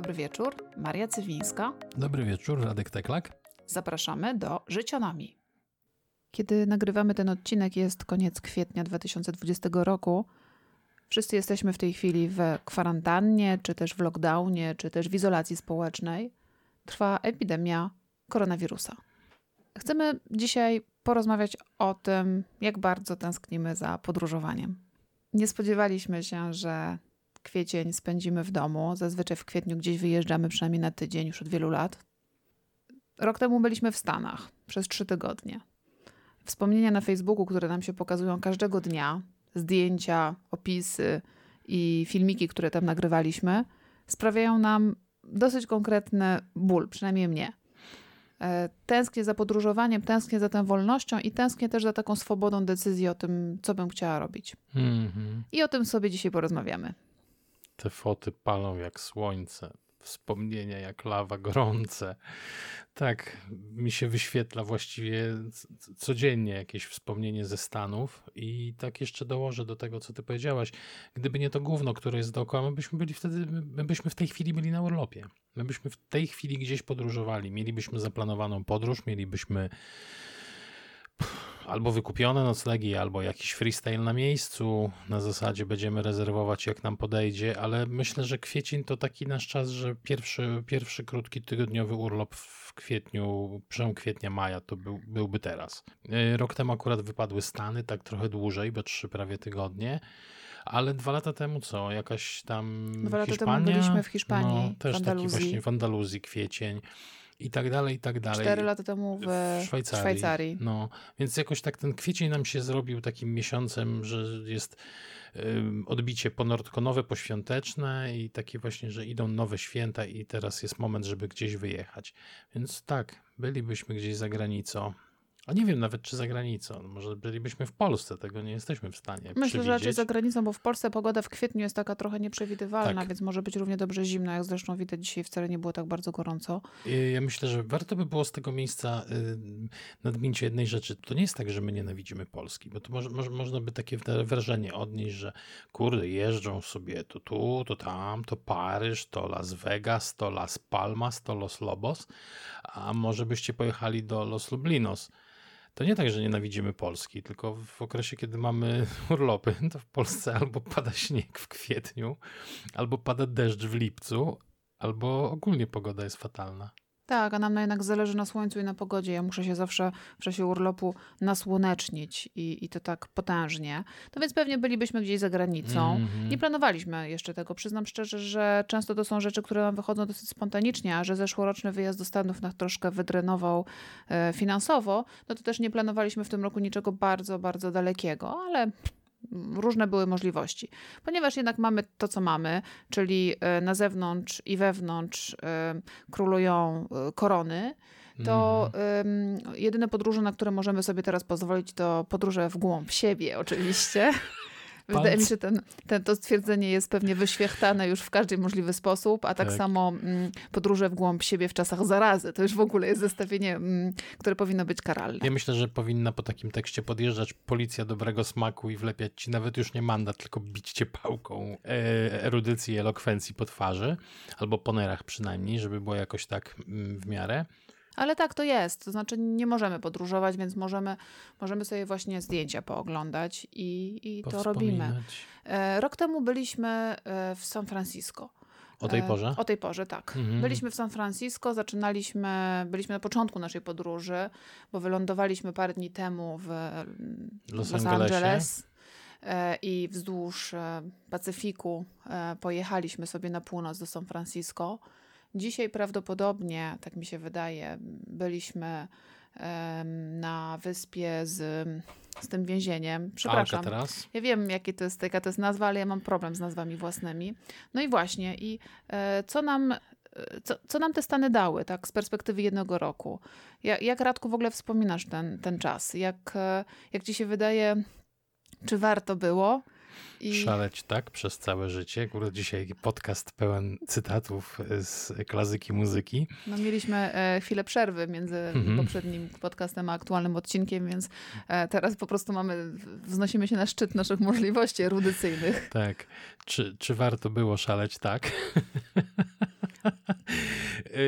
dobry wieczór. Maria Cywińska. Dobry wieczór, Radek Teklak. Zapraszamy do Życionami. Kiedy nagrywamy ten odcinek, jest koniec kwietnia 2020 roku. Wszyscy jesteśmy w tej chwili w kwarantannie, czy też w lockdownie, czy też w izolacji społecznej. Trwa epidemia koronawirusa. Chcemy dzisiaj porozmawiać o tym, jak bardzo tęsknimy za podróżowaniem. Nie spodziewaliśmy się, że kwiecień spędzimy w domu. Zazwyczaj w kwietniu gdzieś wyjeżdżamy przynajmniej na tydzień już od wielu lat. Rok temu byliśmy w Stanach przez trzy tygodnie. Wspomnienia na Facebooku, które nam się pokazują każdego dnia, zdjęcia, opisy i filmiki, które tam nagrywaliśmy, sprawiają nam dosyć konkretny ból, przynajmniej mnie. E, tęsknię za podróżowaniem, tęsknię za tą wolnością i tęsknię też za taką swobodą decyzji o tym, co bym chciała robić. Mm -hmm. I o tym sobie dzisiaj porozmawiamy. Te foty palą jak słońce, wspomnienia jak lawa gorące. Tak, mi się wyświetla właściwie codziennie jakieś wspomnienie ze Stanów i tak jeszcze dołożę do tego, co ty powiedziałaś. Gdyby nie to gówno, które jest dookoła, my byśmy byli wtedy, my byśmy w tej chwili byli na urlopie. My byśmy w tej chwili gdzieś podróżowali. Mielibyśmy zaplanowaną podróż, mielibyśmy albo wykupione noclegi, albo jakiś freestyle na miejscu. Na zasadzie będziemy rezerwować, jak nam podejdzie, ale myślę, że kwiecień to taki nasz czas, że pierwszy, pierwszy krótki tygodniowy urlop w kwietniu, przełom kwietnia, maja to był, byłby teraz. Y, rok temu akurat wypadły Stany, tak trochę dłużej, bo trzy prawie tygodnie. Ale dwa lata temu co? Jakaś tam Dwa lata Hiszpania? temu byliśmy w Hiszpanii, no, też w taki właśnie w Andaluzji kwiecień i tak dalej, i tak dalej. Cztery lata temu w, w Szwajcarii. Szwajcarii. No, więc jakoś tak ten kwiecień nam się zrobił takim miesiącem, że jest odbicie ponordkonowe, poświąteczne i takie właśnie, że idą nowe święta i teraz jest moment, żeby gdzieś wyjechać. Więc tak, bylibyśmy gdzieś za granicą. A nie wiem nawet, czy za granicą. Może bylibyśmy w Polsce, tego nie jesteśmy w stanie Myślę, przewidzieć. że raczej za granicą, bo w Polsce pogoda w kwietniu jest taka trochę nieprzewidywalna, tak. więc może być równie dobrze zimno, jak zresztą widać dzisiaj wcale nie było tak bardzo gorąco. Ja myślę, że warto by było z tego miejsca y, nadmienić jednej rzeczy. To nie jest tak, że my nienawidzimy Polski, bo to może, może, można by takie wrażenie odnieść, że kurde, jeżdżą sobie to tu, to tam, to Paryż, to Las Vegas, to Las Palmas, to Los Lobos, a może byście pojechali do Los Lublinos to nie tak, że nienawidzimy Polski, tylko w okresie, kiedy mamy urlopy, to w Polsce albo pada śnieg w kwietniu, albo pada deszcz w lipcu, albo ogólnie pogoda jest fatalna. Tak, a nam jednak zależy na słońcu i na pogodzie. Ja muszę się zawsze w czasie urlopu nasłonecznić i, i to tak potężnie. No więc pewnie bylibyśmy gdzieś za granicą. Mm -hmm. Nie planowaliśmy jeszcze tego. Przyznam szczerze, że często to są rzeczy, które nam wychodzą dosyć spontanicznie, a że zeszłoroczny wyjazd do Stanów nas troszkę wydrenował e, finansowo, no to też nie planowaliśmy w tym roku niczego bardzo, bardzo dalekiego, ale różne były możliwości. Ponieważ jednak mamy to, co mamy, czyli e, na zewnątrz i wewnątrz e, królują e, korony, to um, jedyne podróże, na które możemy sobie teraz pozwolić, to podróże w głąb siebie, oczywiście. Wydaje mi się, że ten, ten, to stwierdzenie jest pewnie wyświechtane już w każdy możliwy sposób, a tak, tak. samo mm, podróże w głąb siebie w czasach zarazy. To już w ogóle jest zestawienie, mm, które powinno być karalne. Ja myślę, że powinna po takim tekście podjeżdżać policja dobrego smaku i wlepiać ci nawet już nie mandat, tylko bić cię pałką e, erudycji i elokwencji po twarzy, albo po nerach przynajmniej, żeby było jakoś tak mm, w miarę. Ale tak to jest. To znaczy nie możemy podróżować, więc możemy, możemy sobie właśnie zdjęcia pooglądać i, i to robimy. E, rok temu byliśmy e, w San Francisco. O tej porze? E, o tej porze, tak. Mhm. Byliśmy w San Francisco, zaczynaliśmy, byliśmy na początku naszej podróży, bo wylądowaliśmy parę dni temu w Los, Los Angeles. I wzdłuż Pacyfiku pojechaliśmy sobie na północ do San Francisco. Dzisiaj prawdopodobnie, tak mi się wydaje, byliśmy na wyspie z, z tym więzieniem. Przepraszam. Alcatraz. Ja wiem, jakie to jest, jaka to jest nazwa, ale ja mam problem z nazwami własnymi. No i właśnie, i e, co nam e, co, co nam te Stany dały, tak, z perspektywy jednego roku? Jak, jak Radku w ogóle wspominasz ten, ten czas? Jak, e, jak ci się wydaje, czy warto było? I... Szaleć tak przez całe życie. Akurat dzisiaj podcast pełen cytatów z klasyki muzyki. No, mieliśmy e, chwilę przerwy między mhm. poprzednim podcastem a aktualnym odcinkiem, więc e, teraz po prostu mamy, wznosimy się na szczyt naszych możliwości erudycyjnych. Tak. Czy, czy warto było szaleć tak?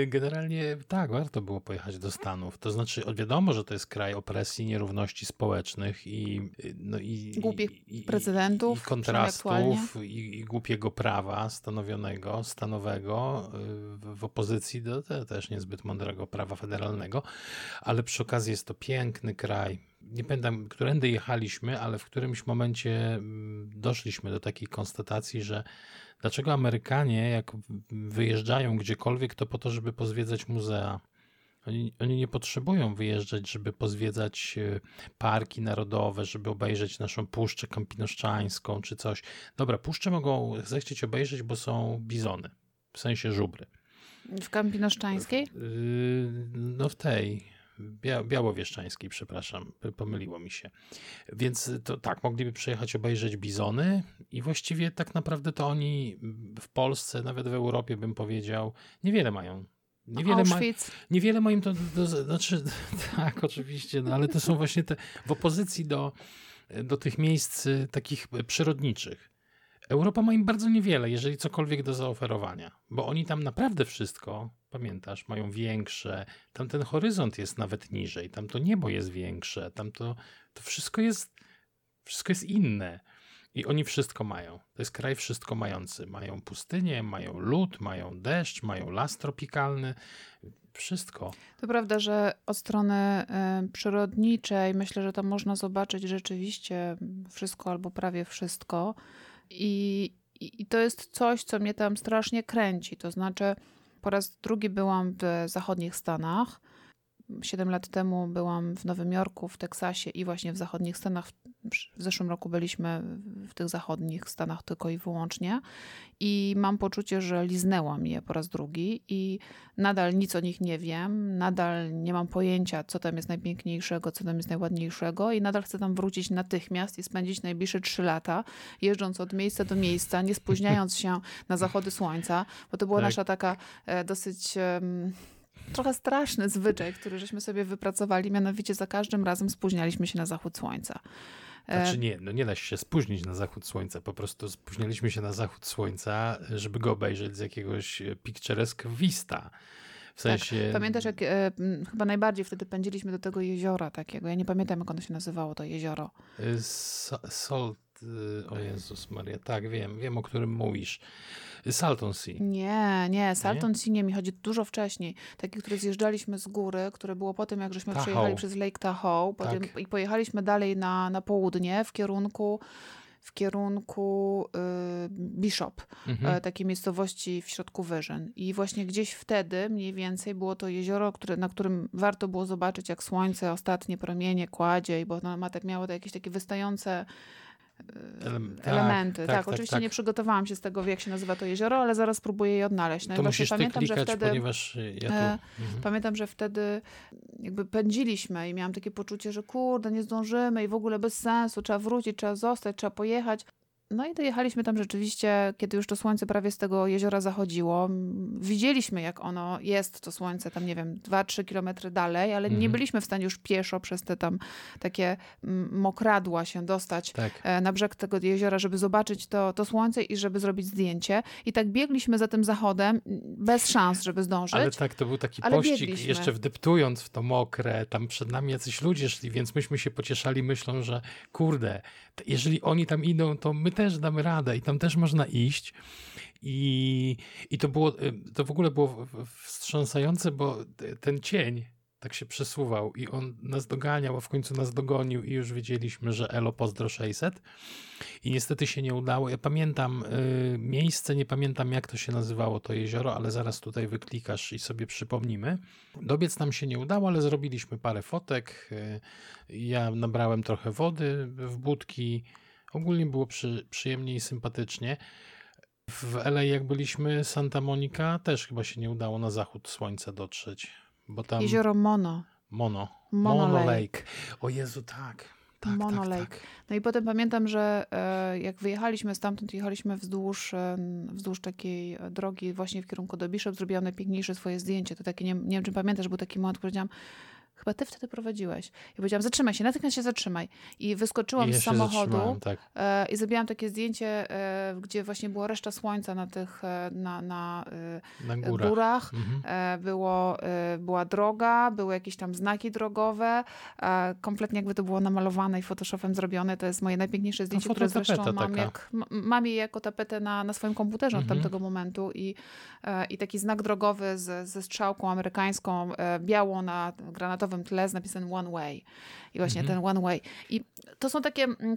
Generalnie tak, warto było pojechać do Stanów. To znaczy, wiadomo, że to jest kraj opresji, nierówności społecznych i, no i głupich i, prezydentów, i kontrastów i, i, głupiego prawa stanowionego, stanowego w, w opozycji do te, też niezbyt mądrego prawa federalnego, ale przy okazji jest to piękny kraj. Nie pamiętam, którędy jechaliśmy, ale w którymś momencie mm, doszliśmy do takiej konstatacji, że Dlaczego Amerykanie, jak wyjeżdżają gdziekolwiek, to po to, żeby pozwiedzać muzea? Oni, oni, nie potrzebują wyjeżdżać, żeby pozwiedzać e, parki narodowe, żeby obejrzeć naszą Puszczę Kampinoszczańską czy coś. Dobra, Puszczę mogą zechcieć obejrzeć, bo są bizony, w sensie żubry. W Kampinoszczańskiej? No w tej, Bia Białowieszczańskiej, przepraszam, pomyliło mi się. Więc to tak, mogliby przyjechać obejrzeć bizony i właściwie tak naprawdę to oni w Polsce, nawet w Europie bym powiedział, niewiele mają. Niewiele, ma, niewiele moim to, to, znaczy, tak, oczywiście, no, ale to są właśnie te, w opozycji do, do tych miejsc y, takich przyrodniczych. Europa ma im bardzo niewiele, jeżeli cokolwiek do zaoferowania, bo oni tam naprawdę wszystko, pamiętasz, mają większe, tam ten horyzont jest nawet niżej, tam to niebo jest większe, tam to, to wszystko jest, wszystko jest inne. I oni wszystko mają. To jest kraj wszystko mający. Mają pustynię, mają lód, mają deszcz, mają las tropikalny. Wszystko. To prawda, że od strony y, przyrodniczej myślę, że tam można zobaczyć rzeczywiście wszystko albo prawie wszystko. I, i, to jest coś, co mnie tam strasznie kręci. To znaczy, po raz drugi byłam w zachodnich Stanach. Siedem lat temu byłam w Nowym Jorku, w Teksasie i właśnie w zachodnich Stanach, w zeszłym roku byliśmy w tych zachodnich Stanach tylko i wyłącznie i mam poczucie, że liznęłam je po raz drugi i nadal nic o nich nie wiem, nadal nie mam pojęcia, co tam jest najpiękniejszego, co tam jest najładniejszego i nadal chcę tam wrócić natychmiast i spędzić najbliższe trzy lata, jeżdżąc od miejsca do miejsca, nie spóźniając się na zachody słońca, bo to była tak. nasza taka e, dosyć... trochę straszny zwyczaj, który żeśmy sobie wypracowali, mianowicie za każdym razem spóźnialiśmy się na zachód słońca. Znaczy nie, no nie da się spóźnić na zachód słońca, po prostu spóźniliśmy się na zachód słońca, żeby go obejrzeć z jakiegoś picturesque vista. W tak. sensie... Tak. Pamiętasz, jak e, chyba najbardziej wtedy pędziliśmy do tego jeziora takiego. Ja nie pamiętam, jak ono się nazywało, to jezioro. Salt, y, o Jezus Maria, tak, wiem, wiem, o którym mówisz. Salton Sea. Nie, nie, Salton nie? Sea nie, mi chodzi dużo wcześniej. Takie, które zjeżdżaliśmy z góry, które było po tym, jak żeśmy Tahoe. przejechali przez Lake Tahoe potem, tak. i pojechaliśmy dalej na, na południe w kierunku w kierunku y, Bishop, mhm. Y, takiej miejscowości w środku Wyżyn. I właśnie gdzieś wtedy mniej więcej było to jezioro, które, na którym warto było zobaczyć, jak słońce ostatnie promienie kładzie, bo ono ma tak, miało to jakieś takie wystające tak, elementy. Tak, tak, tak oczywiście tak. nie przygotowałam się z tego, jak się nazywa to jezioro, ale zaraz spróbuję je odnaleźć. No to musisz pamiętam, klikać, że wtedy, ponieważ ja tu... E, mhm. Pamiętam, że wtedy jakby pędziliśmy i miałam takie poczucie, że kurde, nie zdążymy i w ogóle bez sensu, trzeba wrócić, trzeba zostać, trzeba pojechać. No i dojechaliśmy tam rzeczywiście, kiedy już to słońce prawie z tego jeziora zachodziło. Widzieliśmy, jak ono jest, to słońce tam, nie wiem, 2-3 kilometry dalej, ale nie mhm. byliśmy w stanie już pieszo przez te tam takie mokradła się dostać tak. E, na brzeg tego jeziora, żeby zobaczyć to, to słońce i żeby zrobić zdjęcie. I tak biegliśmy za tym zachodem bez szans, żeby zdążyć. Ale tak, to był taki pościg, biegliśmy. jeszcze wdeptując w to mokre, tam przed nami jacyś ludzie szli, więc myśmy się pocieszali myślą, że kurde, jeżeli oni tam idą, to my też damy radę i tam też można iść. I, i to było, to w ogóle było wstrząsające, bo ten cień tak się przesuwał i on nas doganiał, a w końcu nas dogonił i już wiedzieliśmy, że Elo pozdro 600 i niestety się nie udało. Ja pamiętam y, miejsce, nie pamiętam jak to się nazywało to jezioro, ale zaraz tutaj wyklikasz i sobie przypomnimy. Dobiec nam się nie udało, ale zrobiliśmy parę fotek. Y, ja nabrałem trochę wody w budki. Ogólnie było przy, przyjemnie i sympatycznie. W LA jak byliśmy, Santa Monica też chyba się nie udało na zachód słońca dotrzeć. Bo tam... Jezioro Mono. Mono. Mono, Mono Lake. Lake. O Jezu, tak. Tak, Mono tak, Lake. Tak. No i potem pamiętam, że e, jak wyjechaliśmy stamtąd, jechaliśmy wzdłuż, e, wzdłuż takiej drogi właśnie w kierunku do Bishop, zrobiłam najpiękniejsze swoje zdjęcie. To takie, nie, nie wiem czy pamiętasz, był taki moment, powiedziałam, chyba ty wtedy prowadziłeś. I powiedziałam, zatrzymaj się, natychmiast się zatrzymaj. I wyskoczyłam I z samochodu tak. e, i zrobiłam takie zdjęcie, e, gdzie właśnie była reszta słońca na tych, e, na, na e, Na górach. górach. Mhm. E, Było, e, była droga, były jakieś tam znaki drogowe. Kompletnie jakby to było namalowane i Photoshopem zrobione. To jest moje najpiękniejsze zdjęcie, które zresztą mam, taka. jak, mam je jako tapetę na, na swoim komputerze od Mhm. tamtego momentu. I, I taki znak drogowy z, ze strzałką amerykańską, biało na granatowym tle z napisem One Way. I właśnie Mhm. ten One Way. I to są takie... mm,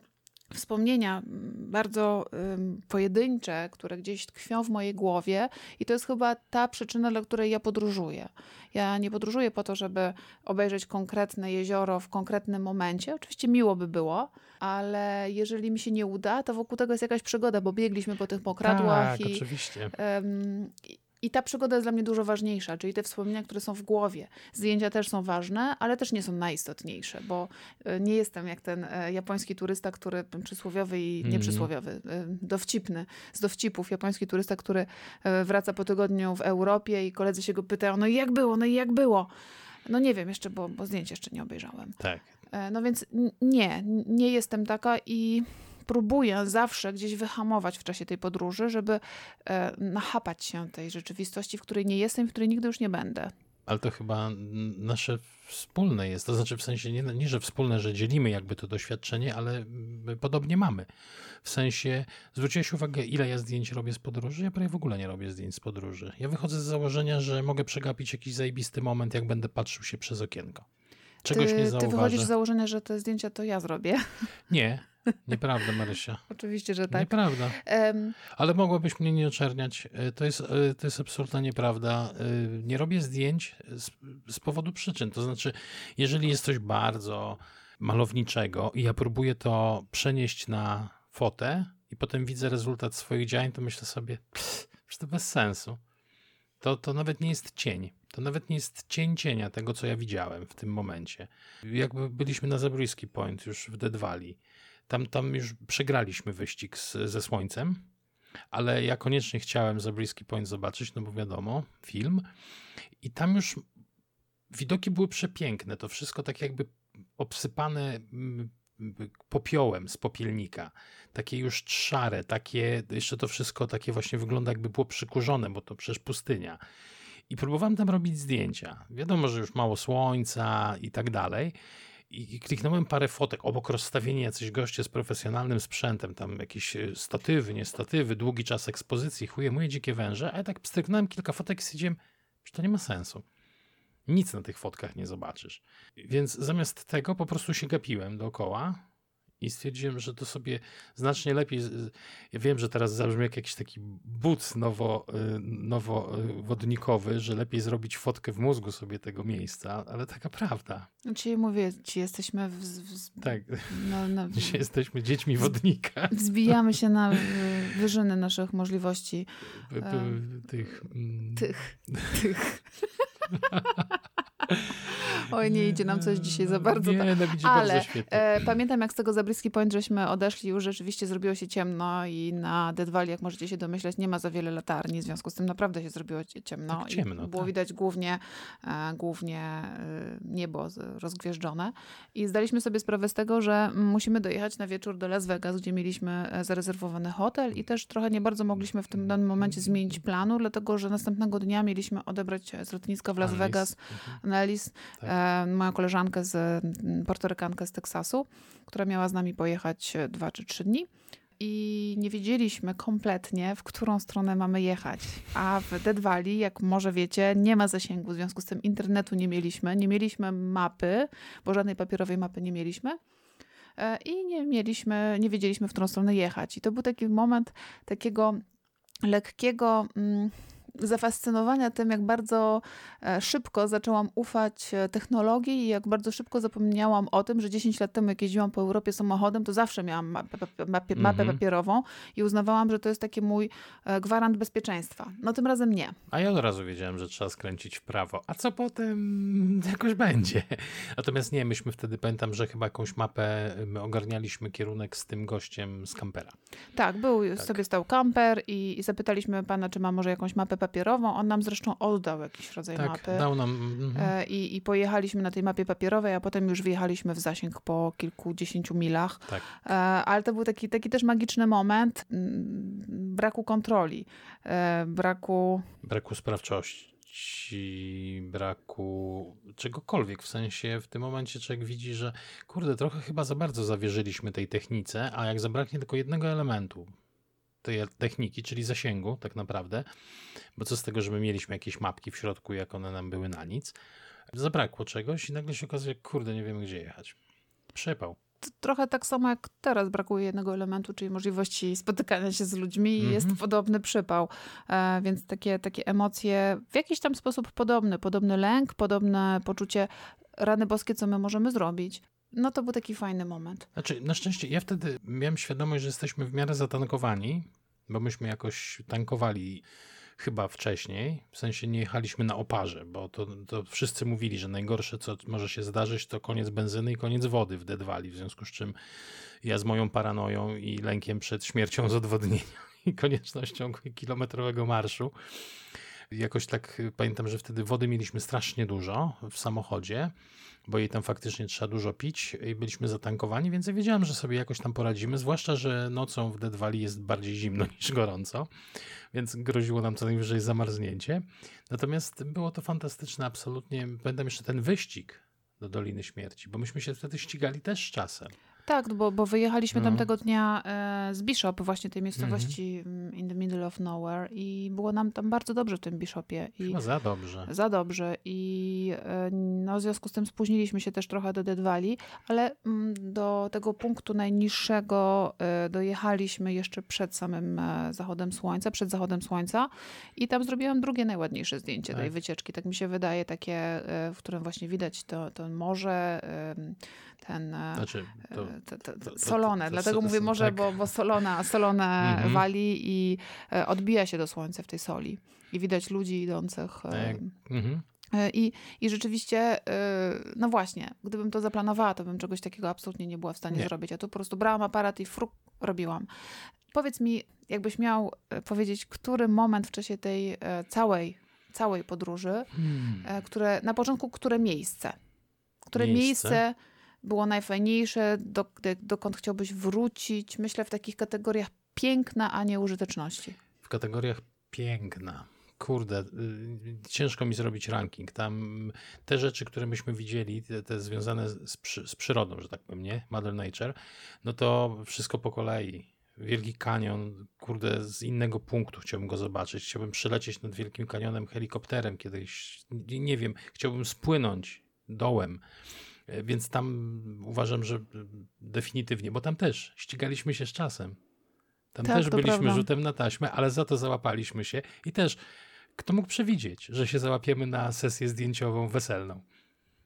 Wspomnienia mm, bardzo ym, pojedyncze, które gdzieś tkwią w mojej głowie, i to jest chyba ta przyczyna, dla której ja podróżuję. Ja nie podróżuję po to, żeby obejrzeć konkretne jezioro w konkretnym momencie. Oczywiście miło by było, ale jeżeli mi się nie uda, to wokół tego jest jakaś przygoda, bo biegliśmy po tych mokradłach Tak, i, oczywiście. I- ta przygoda jest dla mnie dużo ważniejsza, czyli te wspomnienia, które są w głowie. Zdjęcia też są ważne, ale też nie są najistotniejsze, bo e, nie jestem jak ten e, japoński turysta, który przysłowiowy i Mhm. nieprzysłowiowy, e, dowcipny, z dowcipów. Japoński turysta, który wraca po tygodniu w Europie i koledzy się go pytają, no i jak było, no i jak było? No nie wiem jeszcze, bo, bo zdjęć jeszcze nie obejrzałem. Tak. No więc nie, nie jestem taka i próbuję zawsze gdzieś wyhamować w czasie tej podróży, żeby e, nachapać się tej rzeczywistości, w której nie jestem i w której nigdy już nie będę. Ale to chyba nasze wspólne jest. To znaczy w sensie nie, nie, że wspólne, że dzielimy jakby to doświadczenie, ale podobnie mamy. W sensie zwróciłeś uwagę, ile ja zdjęć robię z podróży? Ja prawie w ogóle nie robię zdjęć z podróży. Ja wychodzę z założenia, że mogę przegapić jakiś zajebisty moment, jak będę patrzył się przez okienko. Czegoś ty, nie ty zauważę. wychodzisz z założenia, że te zdjęcia to ja zrobię. Nie, nieprawda Marysia. Oczywiście, że tak. Nieprawda. Em, Ale mogłabyś mnie nie oczerniać. E, To jest, e, to jest absolutna nieprawda. E, Nie robię zdjęć z, z powodu przyczyn. To znaczy, jeżeli jest coś bardzo malowniczego i ja próbuję to przenieść na fotę i potem widzę rezultat swoich działań, to myślę sobie, że to bez sensu. To, to nawet nie jest cień. To nawet nie jest cień cienia tego, co ja widziałem w tym momencie. Jakby byliśmy na Zabryski Point już w Dead Valley. Tam, tam już przegraliśmy wyścig z, ze słońcem, ale ja koniecznie chciałem Zabryski Point zobaczyć, no bo wiadomo, film. I tam już widoki były przepiękne. To wszystko tak jakby obsypane mm, popiołem z popielnika. Takie już szare, takie, jeszcze to wszystko takie właśnie wygląda jakby było przykurzone, bo to przecież pustynia. I próbowałem tam robić zdjęcia. Wiadomo, że już mało słońca i tak dalej. I kliknąłem parę fotek, obok rozstawieni jacyś goście z profesjonalnym sprzętem, tam jakieś e, statywy, nie statywy, długi czas ekspozycji, chuje, moje dzikie węże, a ja tak pstryknąłem kilka fotek i stwierdziłem, że to nie ma sensu. Nic na tych fotkach nie zobaczysz. Więc zamiast tego po prostu się gapiłem dookoła i stwierdziłem, że to sobie znacznie lepiej. Ja wiem, że teraz zabrzmi jak jakiś taki but nowo, y, nowowodnikowy, że lepiej zrobić fotkę w mózgu sobie tego miejsca, ale taka prawda. Czyli mówię ci, jesteśmy w, w, Tak, na, na, dzisiaj jesteśmy dziećmi wodnika. wzbijamy się na y, wyżyny naszych możliwości. P- p- Tych. mm, Tych, tych. Oj, nie idzie nam coś dzisiaj za bardzo. Nie, tak. no Ale bardzo e, pamiętam, jak z tego Zabryski Point żeśmy odeszli, już rzeczywiście zrobiło się ciemno i na Dead Valley, jak możecie się domyśleć, nie ma za wiele latarni, w związku z tym naprawdę się zrobiło cie- ciemno. Tak ciemno, I było tak. widać głównie, e, głównie e, niebo rozgwieżdżone. I zdaliśmy sobie sprawę z tego, że musimy dojechać na wieczór do Las Vegas, gdzie mieliśmy e, zarezerwowany hotel i też trochę nie bardzo mogliśmy w tym danym momencie zmienić planu, dlatego że następnego dnia mieliśmy odebrać z lotniska w Las. Vegas Mhm. Nellis, Tak. E, moją koleżankę z portorykankę z Teksasu, która miała z nami pojechać e, dwa czy trzy dni. I nie wiedzieliśmy kompletnie, w którą stronę mamy jechać. A w Dead Valley, jak może wiecie, nie ma zasięgu, w związku z tym internetu nie mieliśmy. Nie mieliśmy mapy, bo żadnej papierowej mapy nie mieliśmy. E, I nie mieliśmy, nie wiedzieliśmy, w którą stronę jechać. I to był taki moment takiego lekkiego mm, zafascynowania tym, jak bardzo e, szybko zaczęłam ufać e, technologii i jak bardzo szybko zapomniałam o tym, że 10 lat temu, jak jeździłam po Europie samochodem, to zawsze miałam mapę, mapę, mapę Mhm. papierową i uznawałam, że to jest taki mój e, gwarant bezpieczeństwa. No tym razem nie. A ja od razu wiedziałem, że trzeba skręcić w prawo. A co potem jakoś będzie. Natomiast nie, myśmy wtedy pamiętam, że chyba jakąś mapę my ogarnialiśmy kierunek z tym gościem z kampera. Tak, był, Tak. sobie stał kamper i, i zapytaliśmy pana, czy ma może jakąś mapę papierową. On nam zresztą oddał jakiś rodzaj tak, mapy. dał nam... Mhm. I, I pojechaliśmy na tej mapie papierowej, a potem już wyjechaliśmy w zasięg po kilkudziesięciu milach. Tak. Ale to był taki, taki też magiczny moment braku kontroli, braku... Braku sprawczości ci braku czegokolwiek. W sensie w tym momencie człowiek widzi, że kurde, trochę chyba za bardzo zawierzyliśmy tej technice, a jak zabraknie tylko jednego elementu tej techniki, czyli zasięgu tak naprawdę, bo co z tego, że my mieliśmy jakieś mapki w środku, jak one nam były na nic, zabrakło czegoś i nagle się okazuje, kurde, nie wiemy gdzie jechać. Przepał trochę tak samo jak teraz brakuje jednego elementu, czyli możliwości spotykania się z ludźmi mm -hmm. jest podobny przypał. E, więc takie, takie emocje w jakiś tam sposób podobne. Podobny lęk, podobne poczucie rany boskie, co my możemy zrobić. No to był taki fajny moment. Znaczy, na szczęście ja wtedy miałem świadomość, że jesteśmy w miarę zatankowani, bo myśmy jakoś tankowali chyba wcześniej, w sensie nie jechaliśmy na oparze, bo to, to wszyscy mówili, że najgorsze, co może się zdarzyć, to koniec benzyny i koniec wody w Dedwali, w związku z czym ja z moją paranoją i lękiem przed śmiercią z odwodnienia i koniecznością kilometrowego marszu, jakoś tak pamiętam, że wtedy wody mieliśmy strasznie dużo w samochodzie, bo jej tam faktycznie trzeba dużo pić i byliśmy zatankowani, więc wiedziałem, że sobie jakoś tam poradzimy, zwłaszcza, że nocą w Dedwali jest bardziej zimno niż gorąco, więc groziło nam co najwyżej zamarznięcie. Natomiast było to fantastyczne, absolutnie. Pamiętam jeszcze ten wyścig do Doliny Śmierci, bo myśmy się wtedy ścigali też z czasem. Tak, bo, bo wyjechaliśmy no. tam tego dnia e, z Bishop, właśnie tej miejscowości mm -hmm. in the middle of nowhere i było nam tam bardzo dobrze w tym Bishopie. I Chyba za dobrze. Za dobrze i e, no, w związku z tym spóźniliśmy się też trochę do Dead Valley, ale mm, do tego punktu najniższego e, dojechaliśmy jeszcze przed samym zachodem słońca, przed zachodem słońca i tam zrobiłam drugie najładniejsze zdjęcie tak. tej wycieczki, tak mi się wydaje, takie, w którym właśnie widać to, to morze, ten znaczy, to, to, to, solone. Dlatego mówię może, tak. bo, bo solona, solone mhm. wali i e, odbija się do słońca w tej soli. I widać ludzi idących. E, mhm. I, I rzeczywiście, no właśnie, gdybym to zaplanowała, to bym czegoś takiego absolutnie nie była w stanie nie. zrobić. Ja tu po prostu brałam aparat i fruk robiłam. Powiedz mi, jakbyś miał powiedzieć, który moment w czasie tej całej, całej podróży, hmm. które, na początku, które miejsce? Które miejsce, miejsce było najfajniejsze, do, dokąd chciałbyś wrócić? Myślę w takich kategoriach piękna, a nie użyteczności. W kategoriach piękna. Kurde, y, ciężko mi zrobić ranking. Tam te rzeczy, które myśmy widzieli, te, te związane z, z, przyrodą, że tak powiem, nie? Mother Nature, no to wszystko po kolei. Wielki kanion, kurde, z innego punktu chciałbym go zobaczyć. Chciałbym przylecieć nad Wielkim Kanionem helikopterem kiedyś. Nie wiem, chciałbym spłynąć dołem. E, więc tam uważam, że definitywnie, bo tam też ścigaliśmy się z czasem. Tam tak, też byliśmy prawda. rzutem na taśmę, ale za to załapaliśmy się i też kto mógł przewidzieć, że się załapiemy na sesję zdjęciową weselną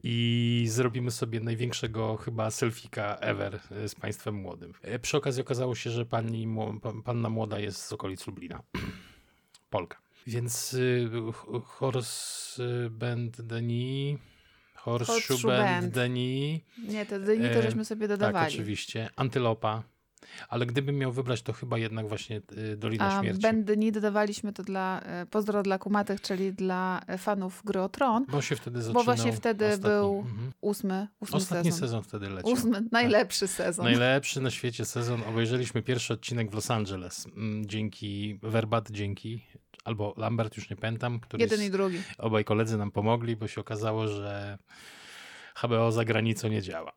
i zrobimy sobie największego chyba selfika ever e, z państwem młodym. E, przy okazji okazało się, że pani, panna młoda jest z okolic Lublina. Polka. Więc y, Horse Band Denis Horseshoe Deni. Nie, te Deni to żeśmy sobie dodawali. Tak, oczywiście. Antylopa. Ale gdybym miał wybrać, to chyba jednak właśnie y, Dolina A Śmierci. A Dni dodawaliśmy to dla, y, pozdro dla kumatych, czyli dla fanów gry o Tron. Bo się wtedy zaczynał Bo właśnie wtedy ostatni. był mhm. ósmy, ósmy Ostatni sezon. sezon wtedy leciał. Ósmy, najlepszy tak. sezon. Najlepszy na świecie sezon. Obejrzeliśmy pierwszy odcinek w Los Angeles. Mm, dzięki, Verbat dzięki albo Lambert, już nie pamiętam. Jeden i drugi. Obaj koledzy nam pomogli, bo się okazało, że HBO za granicą nie działa.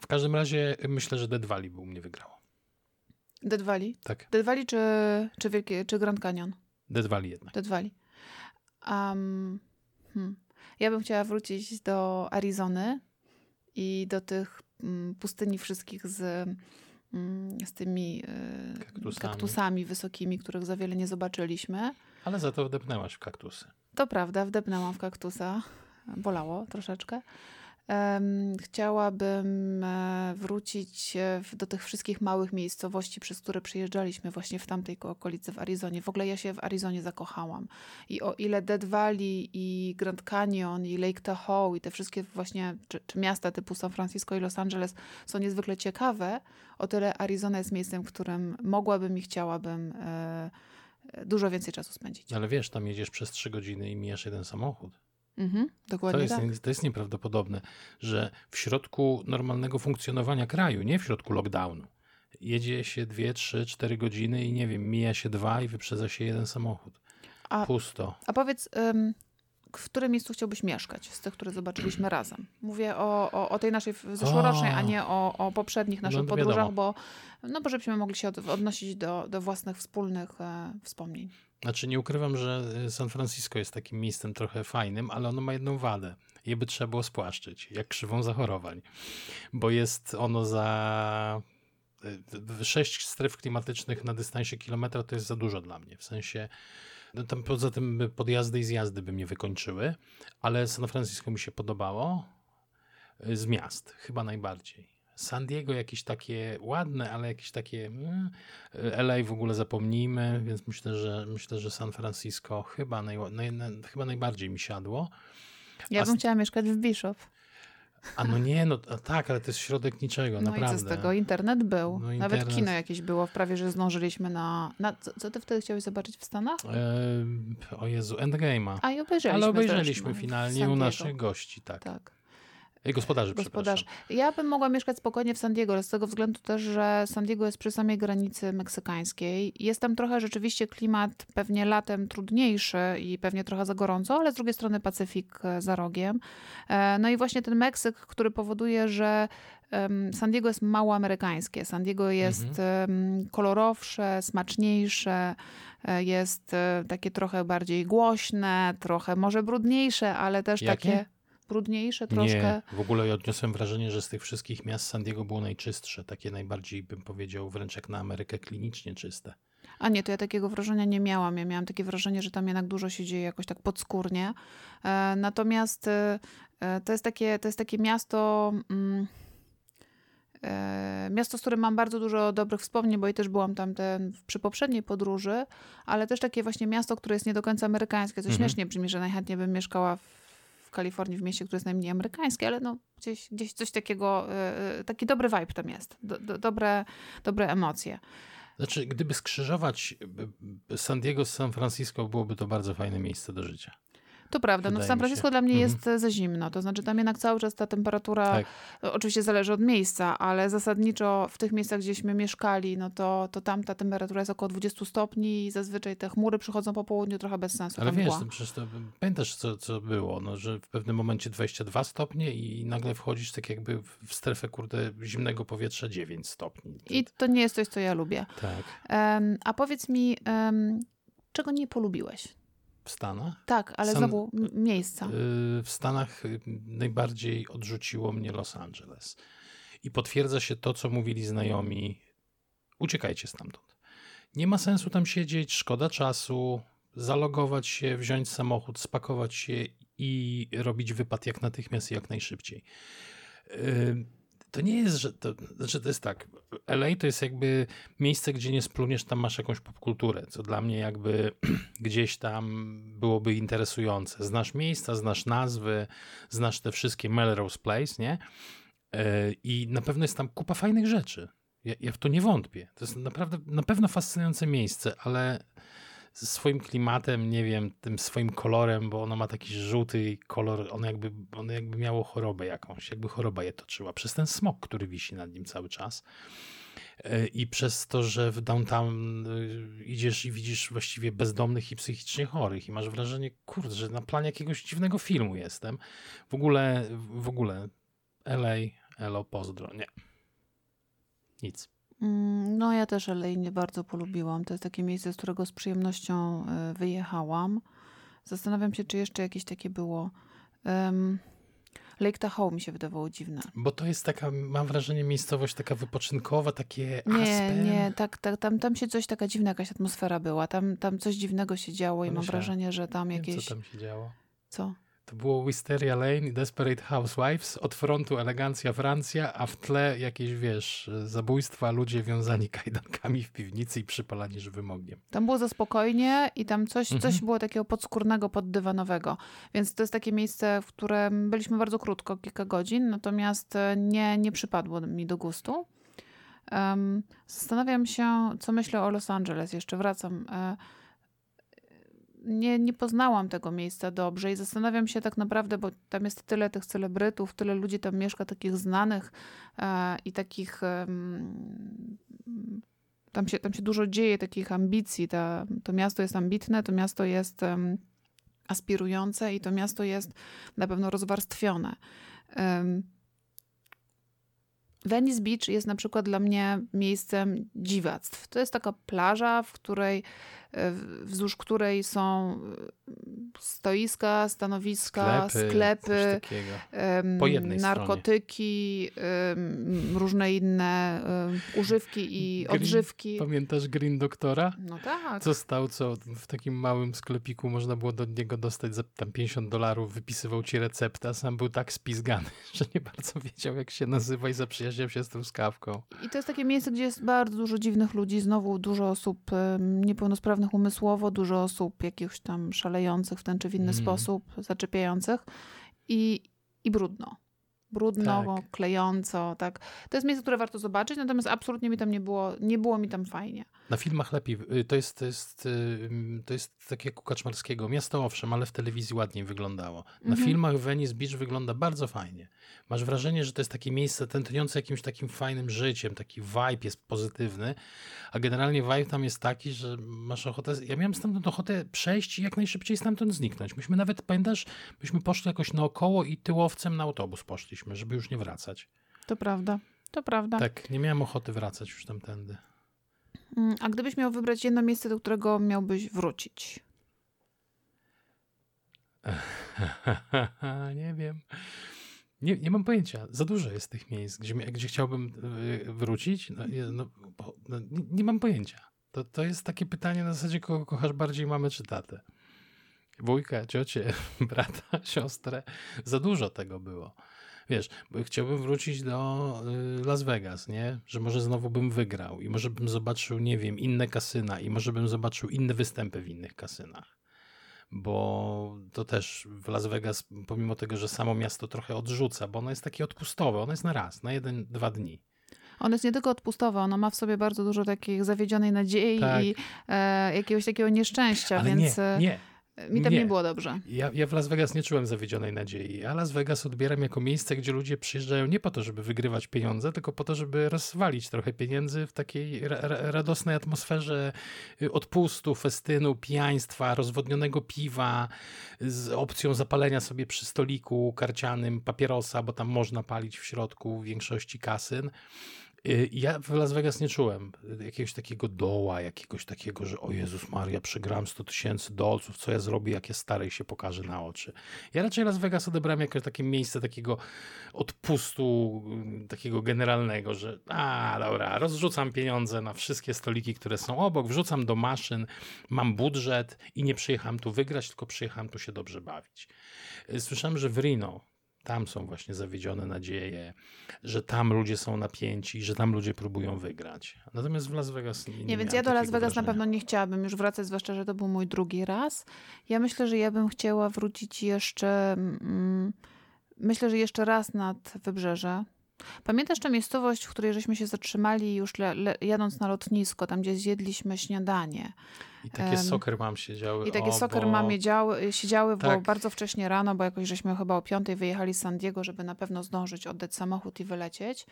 W każdym razie myślę, że Dead Valley by u mnie wygrało. Dead Valley? Tak. Dead Valley czy, czy, Wielkie, czy Grand Canyon? Dead Valley jednak. Dead Valley. Um, hmm. Ja bym chciała wrócić do Arizony i do tych mm, pustyni wszystkich z, mm, z tymi y, kaktusami. kaktusami wysokimi, których za wiele nie zobaczyliśmy. Ale za to wdepnęłaś w kaktusy. To prawda, wdepnęłam w kaktusa. Bolało troszeczkę. Chciałabym e, wrócić e, do tych wszystkich małych miejscowości, przez które przyjeżdżaliśmy właśnie w tamtej okolicy w Arizonie. W ogóle ja się w Arizonie zakochałam. I o ile Dead Valley i Grand Canyon i Lake Tahoe i te wszystkie właśnie, czy, czy miasta typu San Francisco i Los Angeles są niezwykle ciekawe, o tyle Arizona jest miejscem, w którym mogłabym i chciałabym e, dużo więcej czasu spędzić. Ale wiesz, tam jedziesz przez trzy godziny i mijasz jeden samochód. Mhm, dokładnie to, jest, tak. to jest nieprawdopodobne, że w środku normalnego funkcjonowania kraju, nie w środku lockdownu, jedzie się dwie, trzy, cztery godziny i nie wiem, mija się dwa i wyprzedza się jeden samochód. A, Pusto. a powiedz, ym, w którym miejscu chciałbyś mieszkać z tych, które zobaczyliśmy razem? Mówię o, o, o tej naszej zeszłorocznej, O. a nie o, o poprzednich naszych No, podróżach, wiadomo. bo, no, bo żebyśmy mogli się od, odnosić do, do własnych wspólnych e, wspomnień. Znaczy nie ukrywam, że y, San Francisco jest takim miejscem trochę fajnym, ale ono ma jedną wadę. Je by trzeba było spłaszczyć, jak krzywą zachorowań. Bo jest ono za... y, Sześć stref klimatycznych na dystansie kilometra to jest za dużo dla mnie. W sensie, no tam poza tym podjazdy i zjazdy by mnie wykończyły, ale San Francisco mi się podobało y, z miast, chyba najbardziej. San Diego jakieś takie ładne, ale jakieś takie mm, LA w ogóle zapomnijmy, więc myślę, że myślę, że San Francisco chyba, naj, naj, naj, chyba najbardziej mi siadło. Ja A bym z- chciała mieszkać w Bishop. A no nie, no a tak, ale to jest środek niczego, No naprawdę. i co z tego? Internet był. No Nawet internet. kino jakieś było, prawie że zdążyliśmy na... na co, co ty wtedy chciałeś zobaczyć w Stanach? E, o Jezu, Endgame'a. A i obejrzeliśmy Ale obejrzeliśmy w finalnie u naszych gości, tak. Tak. Gospodarzy, Gospodarz. przepraszam. Ja bym mogła mieszkać spokojnie w San Diego, z tego względu też, że San Diego jest przy samej granicy meksykańskiej. Jest tam trochę rzeczywiście klimat pewnie latem trudniejszy i pewnie trochę za gorąco, ale z drugiej strony Pacyfik e, za rogiem. E, No i właśnie ten Meksyk, który powoduje, że San Diego jest mało amerykańskie. San Diego jest em, kolorowsze, smaczniejsze, e, jest takie trochę bardziej głośne, trochę może brudniejsze, ale też Jakie? takie brudniejsze troszkę. Nie, w ogóle ja odniosłem wrażenie, że z tych wszystkich miast San Diego było najczystsze, takie najbardziej bym powiedział wręcz jak na Amerykę klinicznie czyste. A nie, to ja takiego wrażenia nie miałam. Ja miałam takie wrażenie, że tam jednak dużo się dzieje jakoś tak podskórnie. E, natomiast e, e, to, jest takie, to jest takie miasto. Mm, Miasto, z którym mam bardzo dużo dobrych wspomnień, bo i też byłam tam ten, przy poprzedniej podróży, ale też takie właśnie miasto, które jest nie do końca amerykańskie. Co Mhm. śmiesznie brzmi, że najchętniej bym mieszkała w Kalifornii, w mieście, które jest najmniej amerykańskie, ale no gdzieś, gdzieś coś takiego, e, e, taki dobry vibe tam jest, do, do, dobre, dobre emocje. Znaczy, gdyby skrzyżować y, San Diego z San Francisco, byłoby to bardzo fajne miejsce do życia. To prawda, no w San Francisco dla mnie Mhm. jest e, za zimno, to znaczy tam jednak cały czas ta temperatura, Tak. e, oczywiście zależy od miejsca, ale zasadniczo w tych miejscach, gdzieśmy mieszkali, no to, to tam ta temperatura jest około 20 stopni i zazwyczaj te chmury przychodzą po południu trochę bez sensu. Ale wiesz, to przecież to, pamiętasz, co, co było, no, że w pewnym momencie 22 stopnie i nagle wchodzisz tak jakby w strefę, kurde, zimnego powietrza 9 stopni. I to nie jest coś, co ja lubię. Tak. Em, a powiedz mi, em, czego nie polubiłeś? W Stanach? Tak, ale San- znowu miejsca. Y, W Stanach y, najbardziej odrzuciło mnie Los Angeles. I potwierdza się to, co mówili znajomi. Uciekajcie stamtąd. Nie ma sensu tam siedzieć, szkoda czasu, zalogować się, wziąć samochód, spakować się i robić wypad jak natychmiast i jak najszybciej. Y, To nie jest, że to, znaczy to jest tak. LA to jest jakby miejsce, gdzie nie spluniesz, tam masz jakąś popkulturę, co dla mnie jakby gdzieś tam byłoby interesujące. Znasz miejsca, znasz nazwy, znasz te wszystkie Melrose Place, nie? E, I na pewno jest tam kupa fajnych rzeczy. Ja, ja w to nie wątpię. To jest naprawdę na pewno fascynujące miejsce, ale ze swoim klimatem, nie wiem, tym swoim kolorem, bo ono ma taki żółty kolor, ono jakby, ono jakby miało chorobę jakąś, jakby choroba je toczyła. Przez ten smog, który wisi nad nim cały czas. E, I przez to, że w downtown y, idziesz i widzisz właściwie bezdomnych i psychicznie chorych i masz wrażenie, kurde, że na planie jakiegoś dziwnego filmu jestem. W ogóle, w ogóle LA, Elo, pozdro, nie. Nic. Mm, No, ja też LA nie bardzo polubiłam. To jest takie miejsce, z którego z przyjemnością e, wyjechałam. Zastanawiam się, czy jeszcze jakieś takie było. Um, Lake Tahoe mi się wydawało dziwne. Bo to jest taka, mam wrażenie, miejscowość taka wypoczynkowa, takie Nie, Aspen. nie, tak, tak, tam, tam się coś, taka dziwna jakaś atmosfera była. Tam, tam coś dziwnego się działo i mam Myślałem. wrażenie, że tam Nie wiem, jakieś... co tam się działo. Co? To było Wisteria Lane i Desperate Housewives, od frontu elegancja Francja, a w tle jakieś, wiesz, zabójstwa, ludzie wiązani kajdankami w piwnicy i przypalani żywym ogniem. Tam było za spokojnie i tam coś, Mhm. coś było takiego podskórnego, poddywanowego. Więc to jest takie miejsce, w którym byliśmy bardzo krótko, kilka godzin, natomiast e, nie, nie przypadło mi do gustu. Em, zastanawiam się, co myślę o Los Angeles. Jeszcze wracam. E, nie, nie poznałam tego miejsca dobrze i zastanawiam się tak naprawdę, bo tam jest tyle tych celebrytów, tyle ludzi tam mieszka, takich znanych e, i takich. E, tam, się, tam się dużo dzieje, takich ambicji. Ta, to miasto jest ambitne, to miasto jest aspirujące i to miasto jest na pewno rozwarstwione. Venice Beach jest na przykład dla mnie miejscem dziwactw. To jest taka plaża, w której wzdłuż której są stoiska, stanowiska, sklepy, sklepy narkotyki, stronie. różne inne używki i Green, odżywki. Pamiętasz Green Doktora? No tak. Co stał, co w takim małym sklepiku można było do niego dostać za tam 50 dolarów, wypisywał ci receptę, a sam był tak spizgany, że nie bardzo wiedział jak się nazywa i zaprzyjaźniał się z tą skawką. I to jest takie miejsce, gdzie jest bardzo dużo dziwnych ludzi, znowu dużo osób niepełnosprawnych niepełnosprawnych umysłowo, dużo osób jakichś tam szalejących w ten czy w inny mm. sposób, zaczepiających i, i brudno brudno, tak. klejąco, tak. To jest miejsce, które warto zobaczyć, natomiast absolutnie mi tam nie było, nie było mi tam fajnie. Na filmach lepiej. Y, to jest, to jest, y, to jest tak jak u Kaczmarskiego. Miasto owszem, ale w telewizji ładniej wyglądało. Na mhm. filmach Venice Beach wygląda bardzo fajnie. Masz wrażenie, że to jest takie miejsce tętniące jakimś takim fajnym życiem, taki vibe jest pozytywny, a generalnie vibe tam jest taki, że masz ochotę, ja miałem stamtąd ochotę przejść i jak najszybciej stamtąd zniknąć. Myśmy nawet, pamiętasz, myśmy poszli jakoś naokoło i tyłowcem na autobus poszliśmy, żeby już nie wracać. To prawda, to prawda. Tak, nie miałem ochoty wracać już tamtędy. Mm, a gdybyś miał wybrać jedno miejsce, do którego miałbyś wrócić? nie wiem. Nie, nie mam pojęcia. Za dużo jest tych miejsc, gdzie, gdzie chciałbym y, wrócić. No, no, no, nie, nie, mam pojęcia. To, to jest takie pytanie na zasadzie, kogo kochasz bardziej, mamy czy tatę. Wujka, ciocie, brata, siostrę. Za dużo tego było. Wiesz, chciałbym wrócić do y, Las Vegas, nie? Że może znowu bym wygrał i może bym zobaczył, nie wiem, inne kasyna i może bym zobaczył inne występy w innych kasynach bo to też w Las Vegas, pomimo tego, że samo miasto trochę odrzuca, bo ono jest takie odpustowe, ono jest na raz, na jeden, dwa dni. Ono jest nie tylko odpustowe, ono ma w sobie bardzo dużo takiej zawiedzionej nadziei tak. i e, jakiegoś takiego nieszczęścia, Ale więc... Nie, nie, mi tam nie, nie było dobrze. Ja, ja, w Las Vegas nie czułem zawiedzionej nadziei. Ja Las Vegas odbieram jako miejsce, gdzie ludzie przyjeżdżają nie po to, żeby wygrywać pieniądze, tylko po to, żeby rozwalić trochę pieniędzy w takiej ra radosnej atmosferze y, odpustu, festynu, pijaństwa, rozwodnionego piwa, z opcją zapalenia sobie przy stoliku karcianym papierosa, bo tam można palić w środku w większości kasyn. Y, ja w Las Vegas nie czułem jakiegoś takiego doła, jakiegoś takiego, że o Jezus Maria, przegrałem 100 tysięcy dolców, co ja zrobię, jak ja stary się pokażę na oczy. Ja raczej Las Vegas odebrałem jako takie miejsce takiego odpustu, y, takiego generalnego, że a dobra, rozrzucam pieniądze na wszystkie stoliki, które są obok, wrzucam do maszyn, mam budżet i nie przyjechałem tu wygrać, tylko przyjechałem tu się dobrze bawić. Y, słyszałem, że w Reno tam są właśnie zawiedzione nadzieje, że tam ludzie są napięci, że tam ludzie próbują wygrać. Natomiast w Las Vegas nie, nie, nie więc ja do Las Vegas wrażenia. na pewno nie chciałabym już wracać, zwłaszcza, że to był mój drugi raz. Ja myślę, że ja bym chciała wrócić jeszcze, mm, myślę, że jeszcze raz nad Wybrzeże. Pamiętasz tę miejscowość, w której żeśmy się zatrzymali już le, le, jadąc na lotnisko, tam gdzie zjedliśmy śniadanie? I takie um, soccer mam siedziały. I takie o, soccer bo... mam siedziały, siedziały tak. było bardzo wcześnie rano, bo jakoś żeśmy chyba o piątej wyjechali z San Diego, żeby na pewno zdążyć oddać samochód i wylecieć.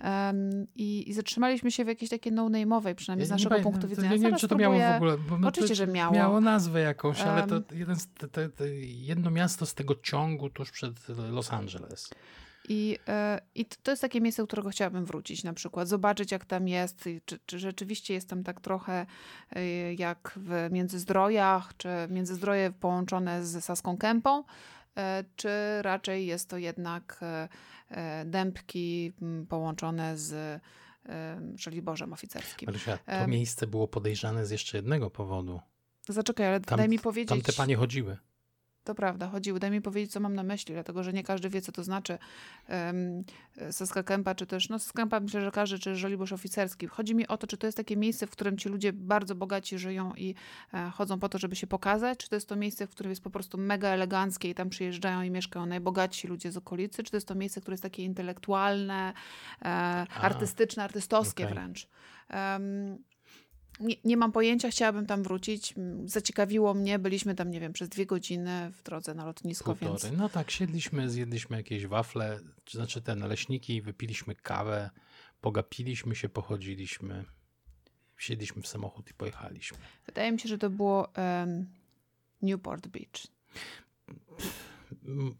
Um, i, I zatrzymaliśmy się w jakiejś takiej no-name'owej, przynajmniej ja z naszego punktu widzenia. Ja nie wiem, czy to miało w ogóle. Bo Oczywiście, że miało. Miało nazwę jakąś, ale to, jeden z, te, te, te, jedno miasto z tego ciągu tuż przed Los Angeles. I, e, I to jest takie miejsce, do którego chciałabym wrócić na przykład, zobaczyć jak tam jest, czy, czy rzeczywiście jest tam tak trochę e, jak w Międzyzdrojach, czy Międzyzdroje połączone z Saską Kępą, e, czy raczej jest to jednak dębki połączone z Żoliborzem oficerskim. Marysia, to miejsce było podejrzane z jeszcze jednego powodu. Zaczekaj, ale tam, daj mi powiedzieć. Tam te panie chodziły. To prawda, chodziło. Daj mi powiedzieć, co mam na myśli, dlatego że nie każdy wie, co to znaczy um, Saska Kępa, czy też, no Saska myślę, że każdy, czy Żoliborz Oficerski. Chodzi mi o to, czy to jest takie miejsce, w którym ci ludzie bardzo bogaci żyją i e, chodzą po to, żeby się pokazać, czy to jest to miejsce, w którym jest po prostu mega eleganckie i tam przyjeżdżają i mieszkają najbogatsi ludzie z okolicy, czy to jest to miejsce, które jest takie intelektualne, e, artystyczne, artystowskie okay. wręcz. Um, nie, nie, mam pojęcia, chciałabym tam wrócić. Zaciekawiło mnie, byliśmy tam, nie wiem, przez dwie godziny w drodze na lotnisko, Półtory. więc... No tak, siedliśmy, zjedliśmy jakieś wafle, czy znaczy te naleśniki, wypiliśmy kawę, pogapiliśmy się, pochodziliśmy, wsiedliśmy w samochód i pojechaliśmy. Wydaje mi się, że to było um, Newport Beach.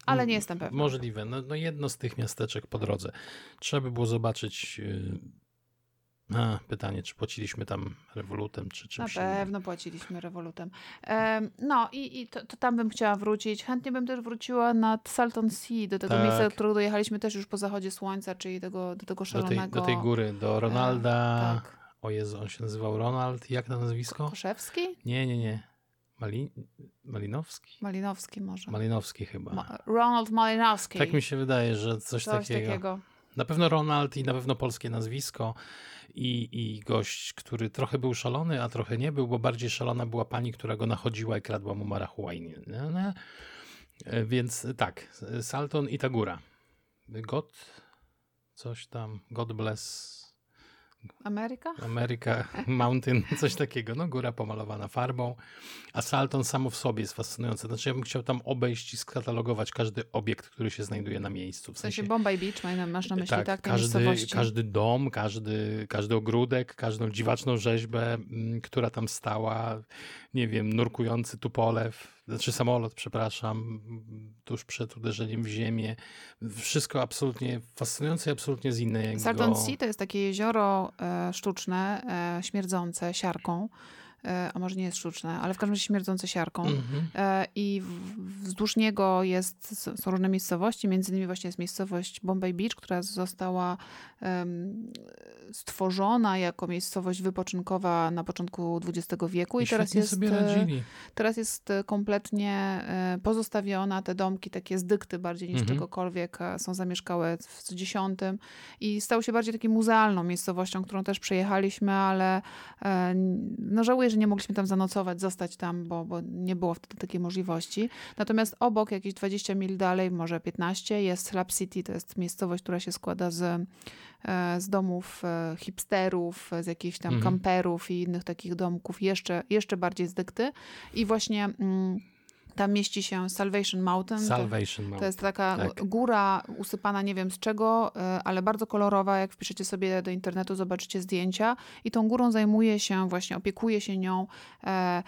Ale nie jestem pewna. Możliwe. No, no jedno z tych miasteczek po drodze. Trzeba by było zobaczyć y, a, pytanie, czy płaciliśmy tam rewolutem, czy czymś Na pewno płaciliśmy rewolutem. No i, i to, to, tam bym chciała wrócić. Chętnie bym też wróciła nad Salton Sea, do tego tak. miejsca, do którego dojechaliśmy też już po zachodzie słońca, czyli tego, do tego szalonego... Do tej, do tej góry, do Ronalda. E, tak. O Jezu, on się nazywał Ronald. Jak to nazwisko? Koszewski? Nie, nie, nie. Mali... Malinowski? Malinowski może. Malinowski chyba. Ma Ronald Malinowski. Tak mi się wydaje, że coś, coś takiego. takiego. Na pewno Ronald i na pewno polskie nazwisko i, i gość, który trochę był szalony, a trochę nie był, bo bardziej szalona była pani, która go nachodziła i kradła mu marihuanę. E, więc tak, Salton i ta góra. God, coś tam, God bless Ameryka? Ameryka Mountain, coś takiego. No, góra pomalowana farbą. A Salton samo w sobie jest fascynujące. Znaczy, ja bym chciał tam obejść i skatalogować każdy obiekt, który się znajduje na miejscu. W sensie, w sensie Bombay Beach masz na myśli, tak? tak każdy, każdy dom, każdy, każdy ogródek, każdą dziwaczną rzeźbę, która tam stała. Nie wiem, nurkujący tupolew, znaczy samolot, przepraszam, tuż przed uderzeniem w ziemię. Wszystko absolutnie fascynujące i absolutnie z innego. Salton Sea to jest takie jezioro e, sztuczne, e, śmierdzące siarką. E, a może nie jest sztuczne, ale w każdym razie śmierdzące siarką. Mm -hmm. I wzdłuż niego jest, są różne miejscowości, między innymi właśnie jest miejscowość Bombay Beach, która została um, stworzona jako miejscowość wypoczynkowa na początku XX wieku i, i teraz jest, radzili. teraz jest kompletnie pozostawiona, te domki takie zdykty bardziej niż mm -hmm. czegokolwiek są zamieszkałe w X i stał się bardziej taką muzealną miejscowością, którą też przejechaliśmy, ale no żałuję, że nie mogliśmy tam zanocować, zostać tam, bo, bo nie było wtedy takiej możliwości. Natomiast obok, jakieś 20 mil dalej, może 15, jest Slap City, to jest miejscowość, która się składa z, e, z domów e, hipsterów, z jakichś tam mhm. kamperów i innych takich domków, jeszcze, jeszcze bardziej zdykty. I właśnie... Mm, tam mieści się Salvation Mountain. Salvation to, Mountain. To jest taka tak. góra usypana nie wiem z czego, e, ale bardzo kolorowa. Jak wpiszecie sobie do internetu, zobaczycie zdjęcia. I tą górą zajmuje się, właśnie opiekuje się nią e,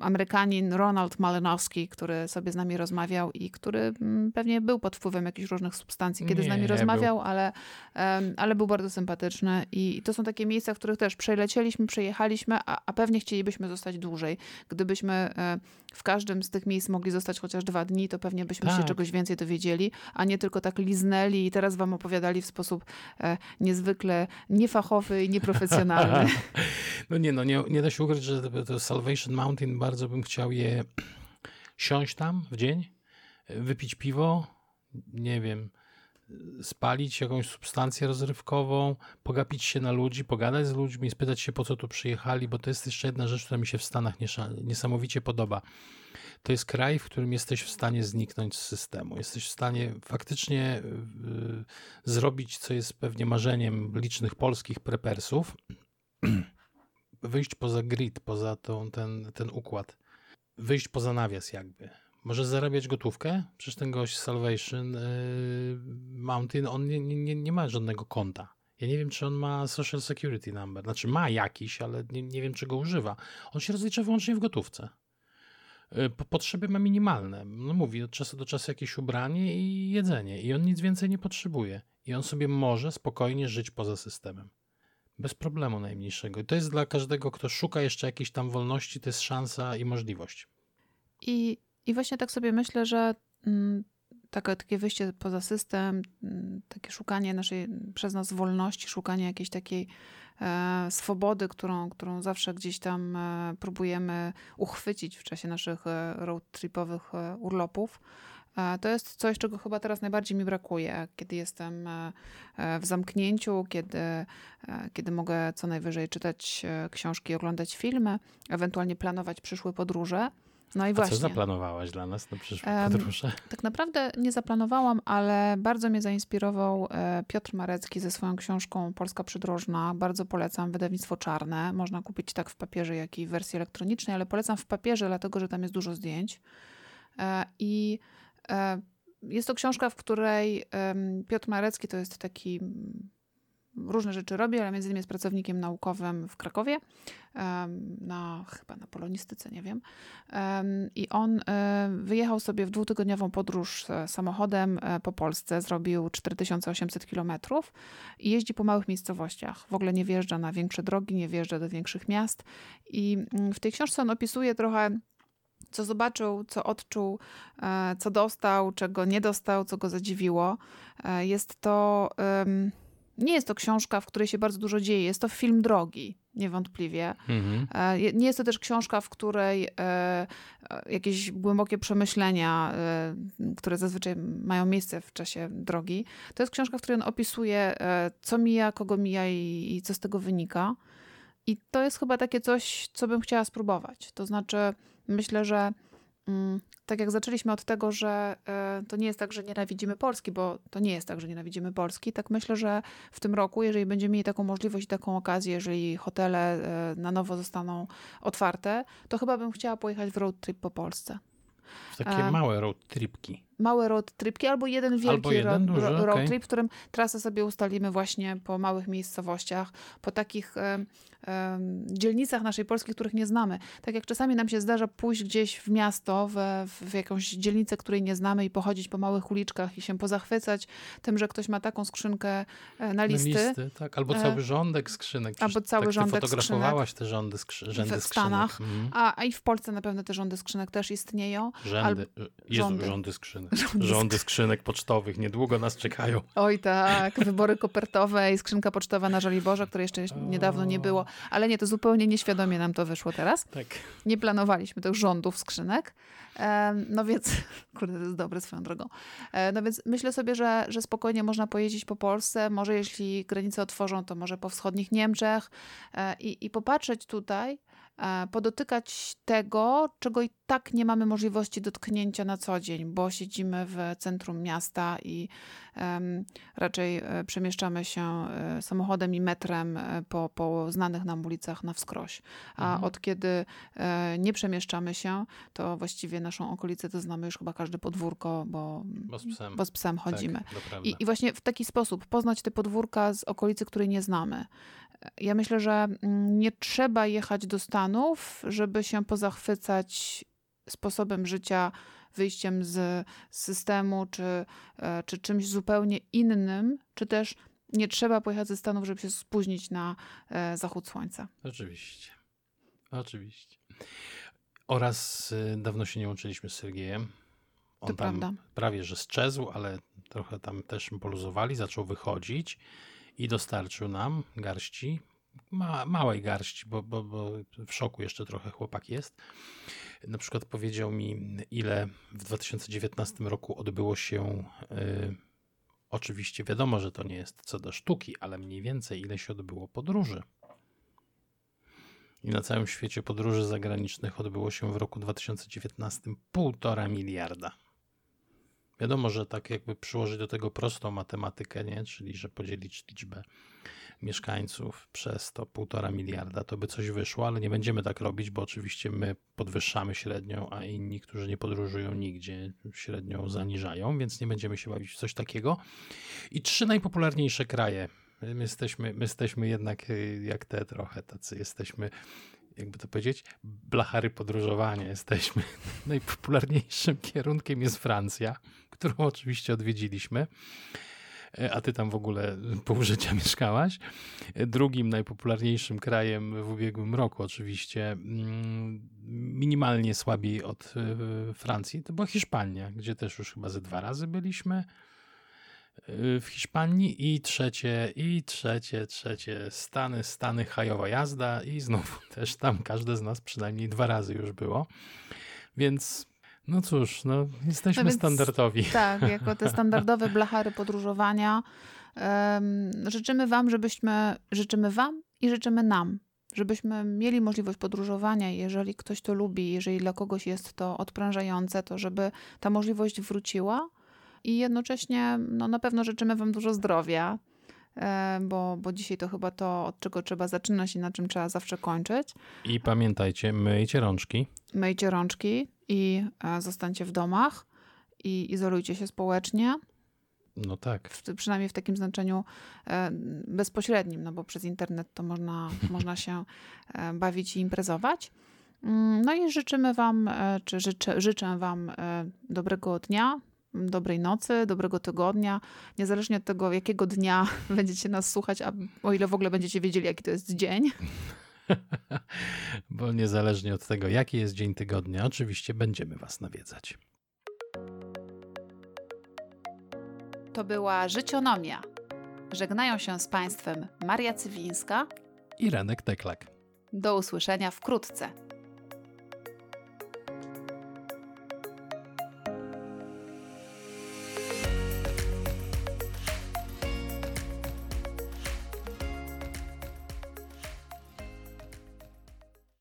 Amerykanin Ronald Malinowski, który sobie z nami rozmawiał i który mm, pewnie był pod wpływem jakichś różnych substancji, kiedy nie, z nami rozmawiał, ale, e, ale był bardzo sympatyczny. I, to są takie miejsca, w których też przelecieliśmy, przejechaliśmy, a, a pewnie chcielibyśmy zostać dłużej. Gdybyśmy e, w każdym z tych miejsc mogli zostać chociaż dwa dni, to pewnie byśmy tak. się czegoś więcej dowiedzieli, a nie tylko tak liznęli i teraz wam opowiadali w sposób e, niezwykle niefachowy i nieprofesjonalny. no nie, no nie, nie da się ukryć, że to Salvation Mountain bardzo bym chciał je siąść tam w dzień, wypić piwo, nie wiem, spalić jakąś substancję rozrywkową, pogapić się na ludzi, pogadać z ludźmi, spytać się po co tu przyjechali, bo to jest jeszcze jedna rzecz, która mi się w Stanach niesamowicie podoba. To jest kraj, w którym jesteś w stanie zniknąć z systemu. Jesteś w stanie faktycznie yy, zrobić, co jest pewnie marzeniem licznych polskich prepersów, wyjść poza grid, poza tą, ten, ten układ, wyjść poza nawias jakby Możesz zarabiać gotówkę? Przecież ten gość Salvation yy, Mountain, on nie, nie, nie ma żadnego konta. Ja nie wiem, czy on ma Social Security Number. Znaczy ma jakiś, ale nie, nie wiem, czy go używa. On się rozlicza wyłącznie w gotówce. Yy, potrzeby ma minimalne. No mówi, od czasu do czasu jakieś ubranie i jedzenie. I on nic więcej nie potrzebuje. I on sobie może spokojnie żyć poza systemem. Bez problemu najmniejszego. I to jest dla każdego, kto szuka jeszcze jakiejś tam wolności, to jest szansa i możliwość. I i właśnie tak sobie myślę, że mm, takie, takie wyjście poza system, mm, takie szukanie naszej przez nas wolności, szukanie jakiejś takiej e, swobody, którą, którą zawsze gdzieś tam e, próbujemy uchwycić w czasie naszych e, road tripowych urlopów. To jest coś, czego chyba teraz najbardziej mi brakuje, kiedy jestem w zamknięciu, kiedy, kiedy mogę co najwyżej czytać książki, oglądać filmy, ewentualnie planować przyszłe podróże No i A właśnie. co zaplanowałaś dla nas na przyszłe um, podróże? Tak naprawdę nie zaplanowałam, ale bardzo mnie zainspirował e, Piotr Marecki ze swoją książką Polska Przydrożna. Bardzo polecam, wydawnictwo czarne. Można kupić tak w papierze, jak i w wersji elektronicznej, ale polecam w papierze, dlatego że tam jest dużo zdjęć. E, I e, jest to książka, w której Piotr Marecki to jest taki różne rzeczy robi, ale między innymi jest pracownikiem naukowym w Krakowie, na, chyba na polonistyce, nie wiem. I on e, wyjechał sobie w dwutygodniową podróż e, samochodem e, po Polsce, zrobił 4800 kilometrów i jeździ po małych miejscowościach. W ogóle nie wjeżdża na większe drogi, nie wjeżdża do większych miast. I mm, w tej książce on opisuje trochę co zobaczył, co odczuł, co dostał, czego nie dostał, co go zadziwiło. Jest to nie jest to książka, w której się bardzo dużo dzieje. Jest to film drogi, niewątpliwie. Mhm. E, nie jest to też książka, w której e, e, jakieś głębokie przemyślenia, które zazwyczaj mają miejsce w czasie drogi. To jest książka, w której on opisuje, co mija, kogo mija i, co z tego wynika. I to jest chyba takie coś, co bym chciała spróbować. To znaczy, myślę, że tak jak zaczęliśmy od tego, że e, to nie jest tak, że nienawidzimy Polski, bo to nie jest tak, że nienawidzimy Polski, tak myślę, że w tym roku, jeżeli będziemy mieli taką możliwość i taką okazję, jeżeli hotele e, na nowo zostaną otwarte, to chyba bym chciała pojechać w road trip po Polsce. W takie e, małe road tripki. Małe road tripki albo jeden wielki albo jeden road, duży, road okay. trip, w którym trasę sobie ustalimy właśnie po małych miejscowościach, po takich dzielnicach naszej Polski, których nie znamy. Tak jak czasami nam się zdarza pójść gdzieś w miasto, w, w jakąś dzielnicę, której nie znamy i pochodzić po małych uliczkach i się pozachwycać tym, że ktoś ma taką skrzynkę e, na listy. Na listy tak, albo e, cały rządek skrzynek. albo cały tak rządek fotografowałaś te rządy skrzy, rzędy w Stanach, mhm. a, a i w Polsce na pewno te rządy skrzynek też istnieją. Rzędy, Albo, Jezu, rządy. rządy skrzynek. Rządy, rządy skrzynek pocztowych, niedługo nas czekają. Oj tak, wybory kopertowe i skrzynka pocztowa na Żoliborze, której jeszcze niedawno nie było. Ale nie, to zupełnie nieświadomie nam to wyszło teraz. Tak. Nie planowaliśmy tych rządów skrzynek. No więc, kurde, to jest dobre swoją drogą. E, no więc myślę sobie, że, że spokojnie można pojeździć po Polsce. Może jeśli granice otworzą, to może po wschodnich Niemczech e, i, i popatrzeć tutaj, podotykać tego, czego i tak nie mamy możliwości dotknięcia na co dzień, bo siedzimy w centrum miasta i raczej e, przemieszczamy się e, samochodem i metrem po, po znanych nam ulicach na wskroś. A mhm. od kiedy nie przemieszczamy się, to właściwie naszą okolicę to znamy już chyba każde podwórko, bo, bo, z, psem. bo z psem chodzimy. Tak, I, I właśnie w taki sposób poznać te podwórka z okolicy, której nie znamy. Ja myślę, że mm, nie trzeba jechać do Stanów, żeby się pozachwycać sposobem życia, wyjściem z systemu, czy, e, czy czymś zupełnie innym, czy też nie trzeba pojechać ze Stanów, żeby się spóźnić na e, zachód słońca. Oczywiście. Oczywiście. Oraz y, dawno się nie łączyliśmy z Sergiejem. On to tam prawda. prawie że strzezł, ale trochę tam też poluzowali, zaczął wychodzić i dostarczył nam garści, ma, małej garści, bo, bo, bo w szoku jeszcze trochę chłopak jest. Na przykład powiedział mi, ile w 2019 roku odbyło się. Yy, oczywiście wiadomo, że to nie jest co do sztuki, ale mniej więcej ile się odbyło podróży. I na całym świecie podróży zagranicznych odbyło się w roku 2019 półtora miliarda. Wiadomo, że tak jakby przyłożyć do tego prostą matematykę, nie? czyli że podzielić liczbę mieszkańców przez to półtora miliarda, to by coś wyszło, ale nie będziemy tak robić, bo oczywiście my podwyższamy średnią, a inni, którzy nie podróżują nigdzie, średnią zaniżają, więc nie będziemy się bawić w coś takiego. I trzy najpopularniejsze kraje. My jesteśmy, my jesteśmy jednak y, jak te trochę tacy, jesteśmy jakby to powiedzieć, blachary podróżowania jesteśmy. Najpopularniejszym kierunkiem jest Francja, którą oczywiście odwiedziliśmy. E, a ty tam w ogóle pół życia mieszkałaś. E, drugim najpopularniejszym krajem w ubiegłym roku, oczywiście, mm, minimalnie słabiej od e, Francji, to była Hiszpania, gdzie też już chyba ze dwa razy byliśmy w Hiszpanii i trzecie, i trzecie, trzecie Stany, Stany, hajowa jazda i znowu też tam każde z nas przynajmniej dwa razy już było. Więc no cóż, no, jesteśmy no standardowi. Tak, jako te standardowe blachary podróżowania. Um, życzymy Wam, żebyśmy, życzymy Wam i życzymy nam, żebyśmy mieli możliwość podróżowania, jeżeli ktoś to lubi, jeżeli dla kogoś jest to odprężające, to żeby ta możliwość wróciła. I jednocześnie no, na pewno życzymy Wam dużo zdrowia, e, bo, bo dzisiaj to chyba to, od czego trzeba zaczynać i na czym trzeba zawsze kończyć. I pamiętajcie, myjcie rączki. Myjcie rączki i e, zostańcie w domach i izolujcie się społecznie. No tak. W, przynajmniej w takim znaczeniu e, bezpośrednim, no bo przez internet to można, można się bawić i imprezować. Mm, no i życzymy Wam, czy życzę, życzę Wam dobrego dnia, dobrej nocy, dobrego tygodnia, niezależnie od tego, jakiego dnia będziecie nas słuchać, a o ile w ogóle będziecie wiedzieli, jaki to jest dzień. Bo niezależnie od tego, jaki jest dzień tygodnia, oczywiście będziemy Was nawiedzać. To była Życionomia. Żegnają się z Państwem Maria Cywińska i Renek Teklak. Do usłyszenia wkrótce.